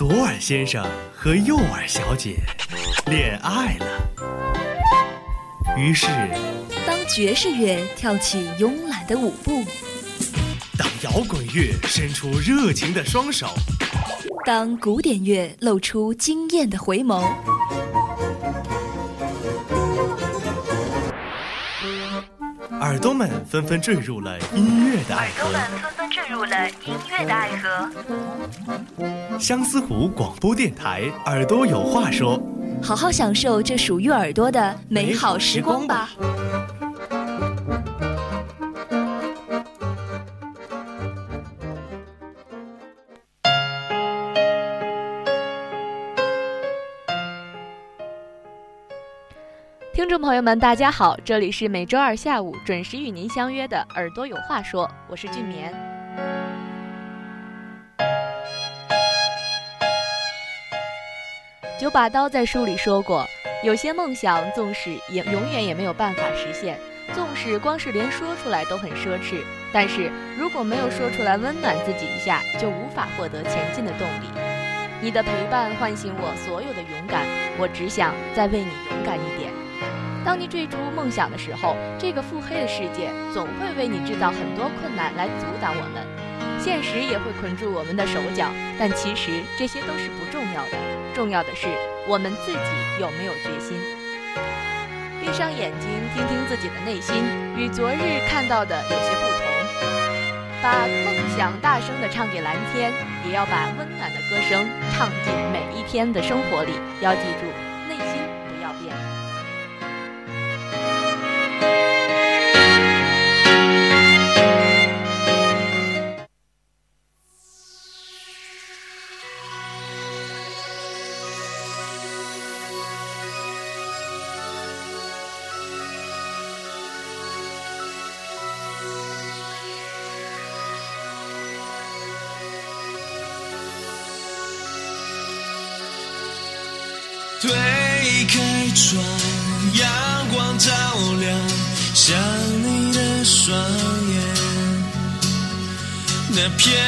左耳先生和右耳小姐恋爱了。于是，当爵士乐跳起慵懒的舞步，当摇滚乐伸出热情的双手，当古典乐露出惊艳的回眸，耳朵们纷纷坠入了音乐的爱河。耳朵们纷纷坠入了音乐的爱河。相思湖广播电台，耳朵有话说。好好享受这属于耳朵的美好时光吧。听众朋友们，大家好，这里是每周二下午准时与您相约的《耳朵有话说》，我是俊棉。九把刀在书里说过，有些梦想纵使也永远也没有办法实现，纵使光是连说出来都很奢侈，但是如果没有说出来温暖自己一下，就无法获得前进的动力。你的陪伴唤醒我所有的勇敢，我只想再为你勇敢一点。当你追逐梦想的时候，这个腹黑的世界总会为你制造很多困难来阻挡我们，现实也会捆住我们的手脚，但其实这些都是不重要的。重要的是，我们自己有没有决心。闭上眼睛，听听自己的内心，与昨日看到的有些不同。把梦想大声地唱给蓝天，也要把温暖的歌声唱进每一天的生活里。要记住。一窗，阳光照亮，想你的双眼，那片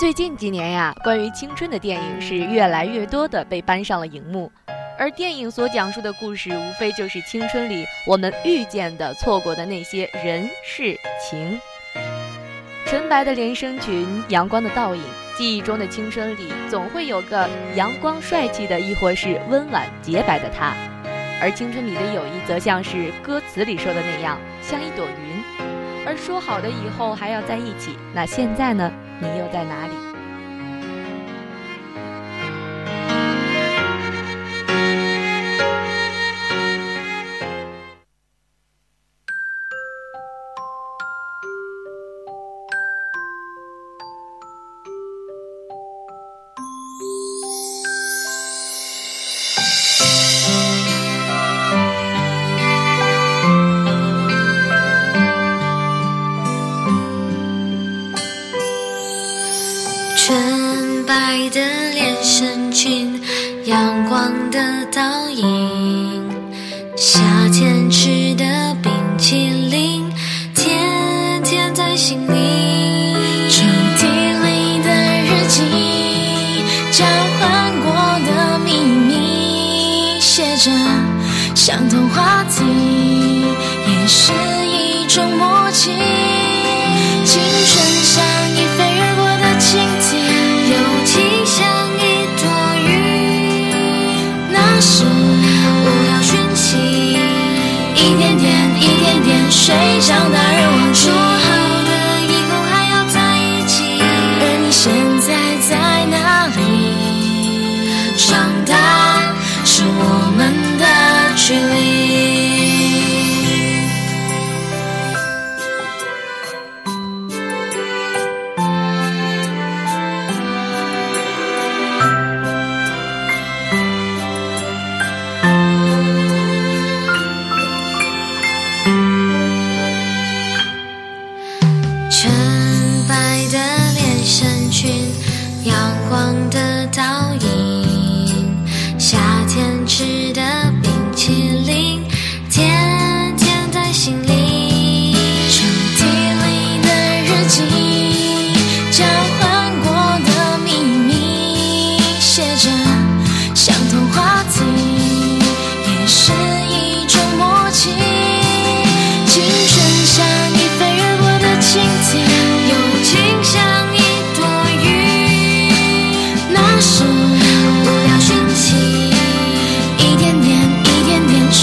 最近几年呀，关于青春的电影是越来越多的被搬上了荧幕，而电影所讲述的故事，无非就是青春里我们遇见的、错过的那些人事情。纯白的连身裙，阳光的倒影，记忆中的青春里，总会有个阳光帅气的，亦或是温婉洁白的他。而青春里的友谊，则像是歌词里说的那样，像一朵云。而说好的以后还要在一起，那现在呢？你又在哪里？纯白的连身裙阳光的倒影夏天吃的冰淇淋甜甜在心里抽屉里的日记交换过的秘密写着相同话题也是阳光的岛。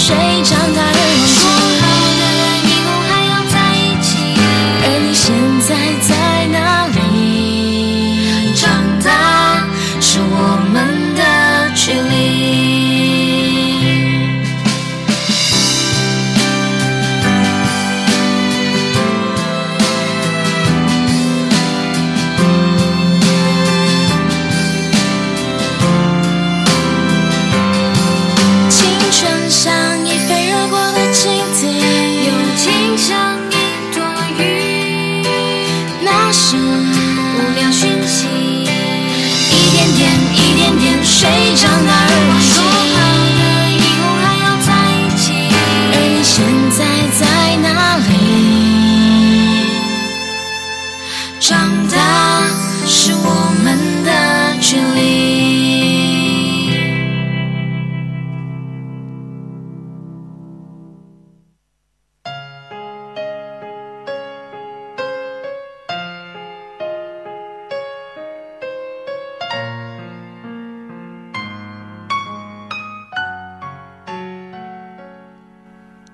睡着。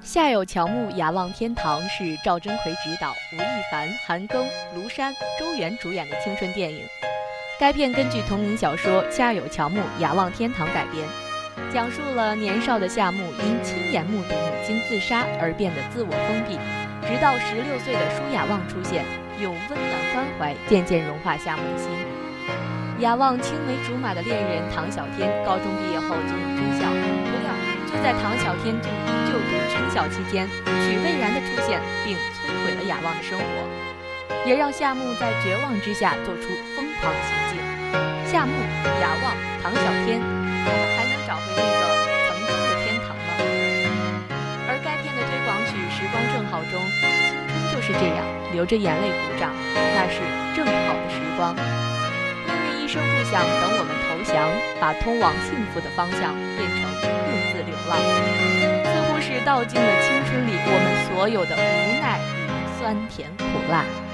夏有乔木，雅望天堂是赵贞奎执导，吴亦凡、韩庚、卢山、周元主演的青春电影。该片根据同名小说《夏有乔木，雅望天堂》改编，讲述了年少的夏木因亲眼目睹母亲自杀而变得自我封闭，直到十六岁的舒雅望出现，用温暖关怀渐渐融化夏木的心。雅望青梅竹马的恋人唐小天，高中毕业后进入军校，不料就在唐小天就就读军校期间，许蔚然的出现并摧毁了雅望的生活，也让夏目在绝望之下做出疯狂行径。夏目、雅望、唐小天，还能找回那个曾经的天堂吗？而该片的推广曲《时光正好》中，青春就是这样，流着眼泪鼓掌，那是正好的时光。命运一声不响，等我们投降，把通往幸福的方向变成。流浪似乎是道尽了青春里我们所有的无奈与酸甜苦辣。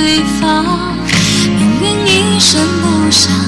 对方命运一声不响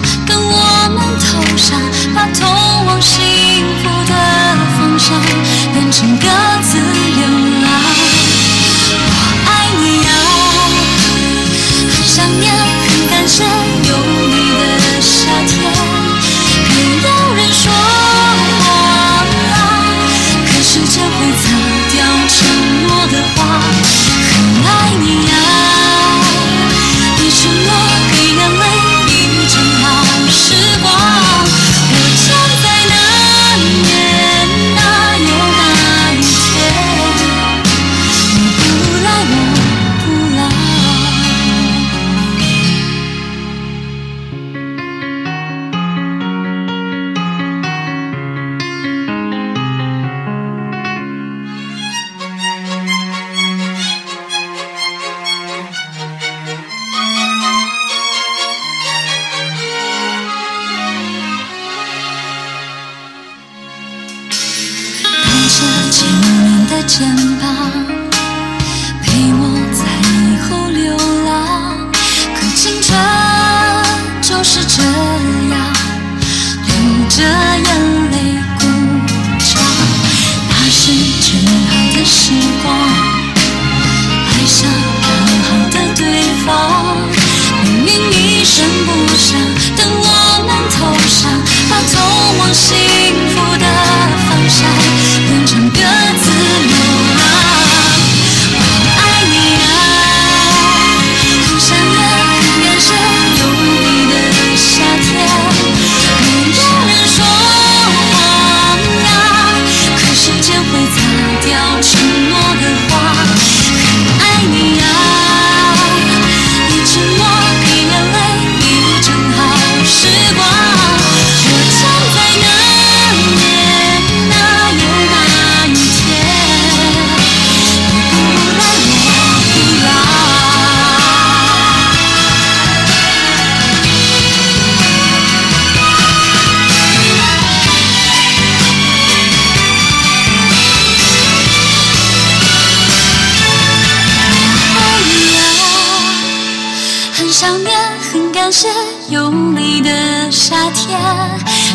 夏天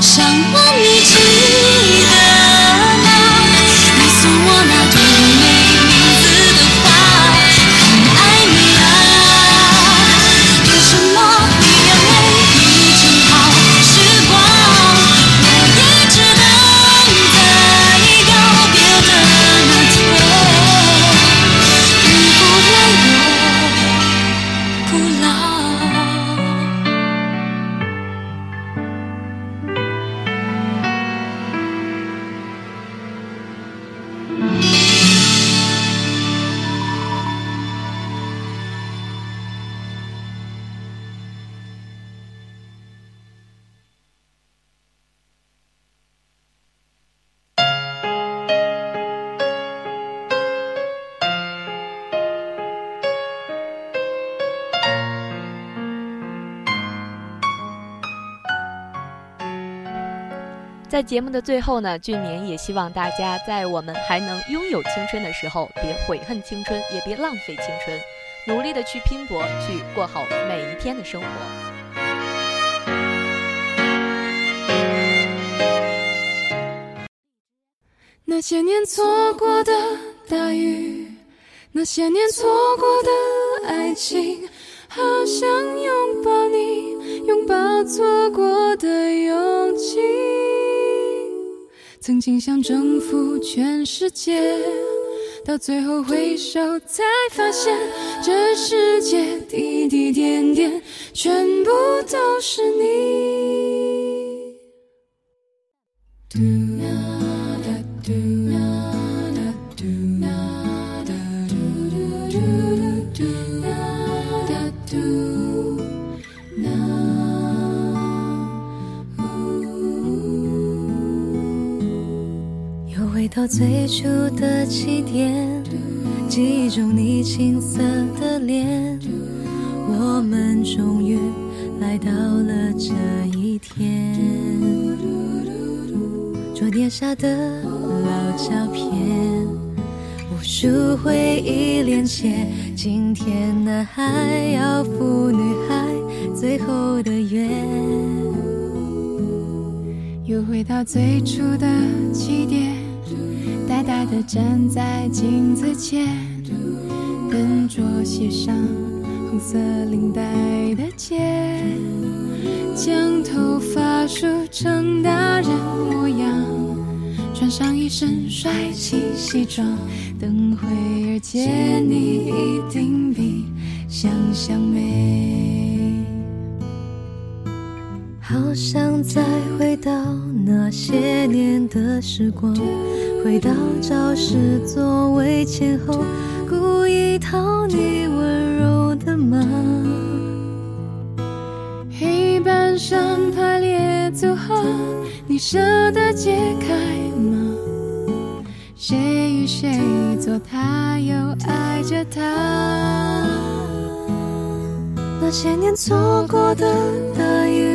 想问你知在节目的最后呢俊明也希望大家在我们还能拥有青春的时候别悔恨青春也别浪费青春努力的去拼搏去过好每一天的生活。那些年错过的大雨那些年错过的爱情好想拥抱你拥抱错过的勇气。曾经想征服全世界，到最后回首才发现，这世界滴滴点点，全部都是你。又回到最初的起点，记忆中你青涩的脸，我们终于来到了这一天。桌垫下的老照片，无数回忆连结，今天男孩要赴女孩最后的约。又回到最初的起点，呆呆地站在镜子前，笨拙系上红色领带的结，将头发梳成大人模样，穿上一身帅气西装，等会儿见你一定比想象美。好想再回到那些年的时光，回到教室座位前后，故意讨你温柔的骂。黑板上排列组合，你舍得解开吗？谁与谁做他，又爱着他？那些年错过的大雨，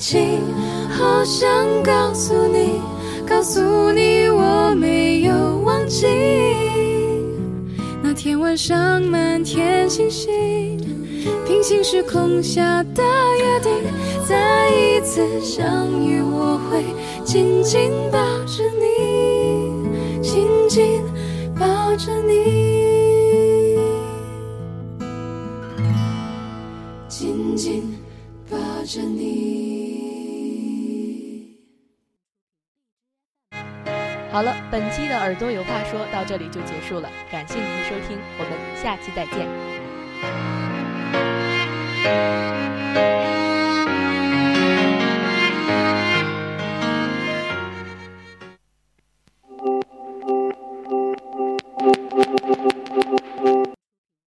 情，好想告诉你，告诉你我没有忘记。那天晚上满天星星，平行时空下的约定，再一次相遇，我会紧紧抱着你，紧紧抱着你。紧紧抱着你。好了，本期的耳朵有话说到这里就结束了，感谢您的收听，我们下期再见。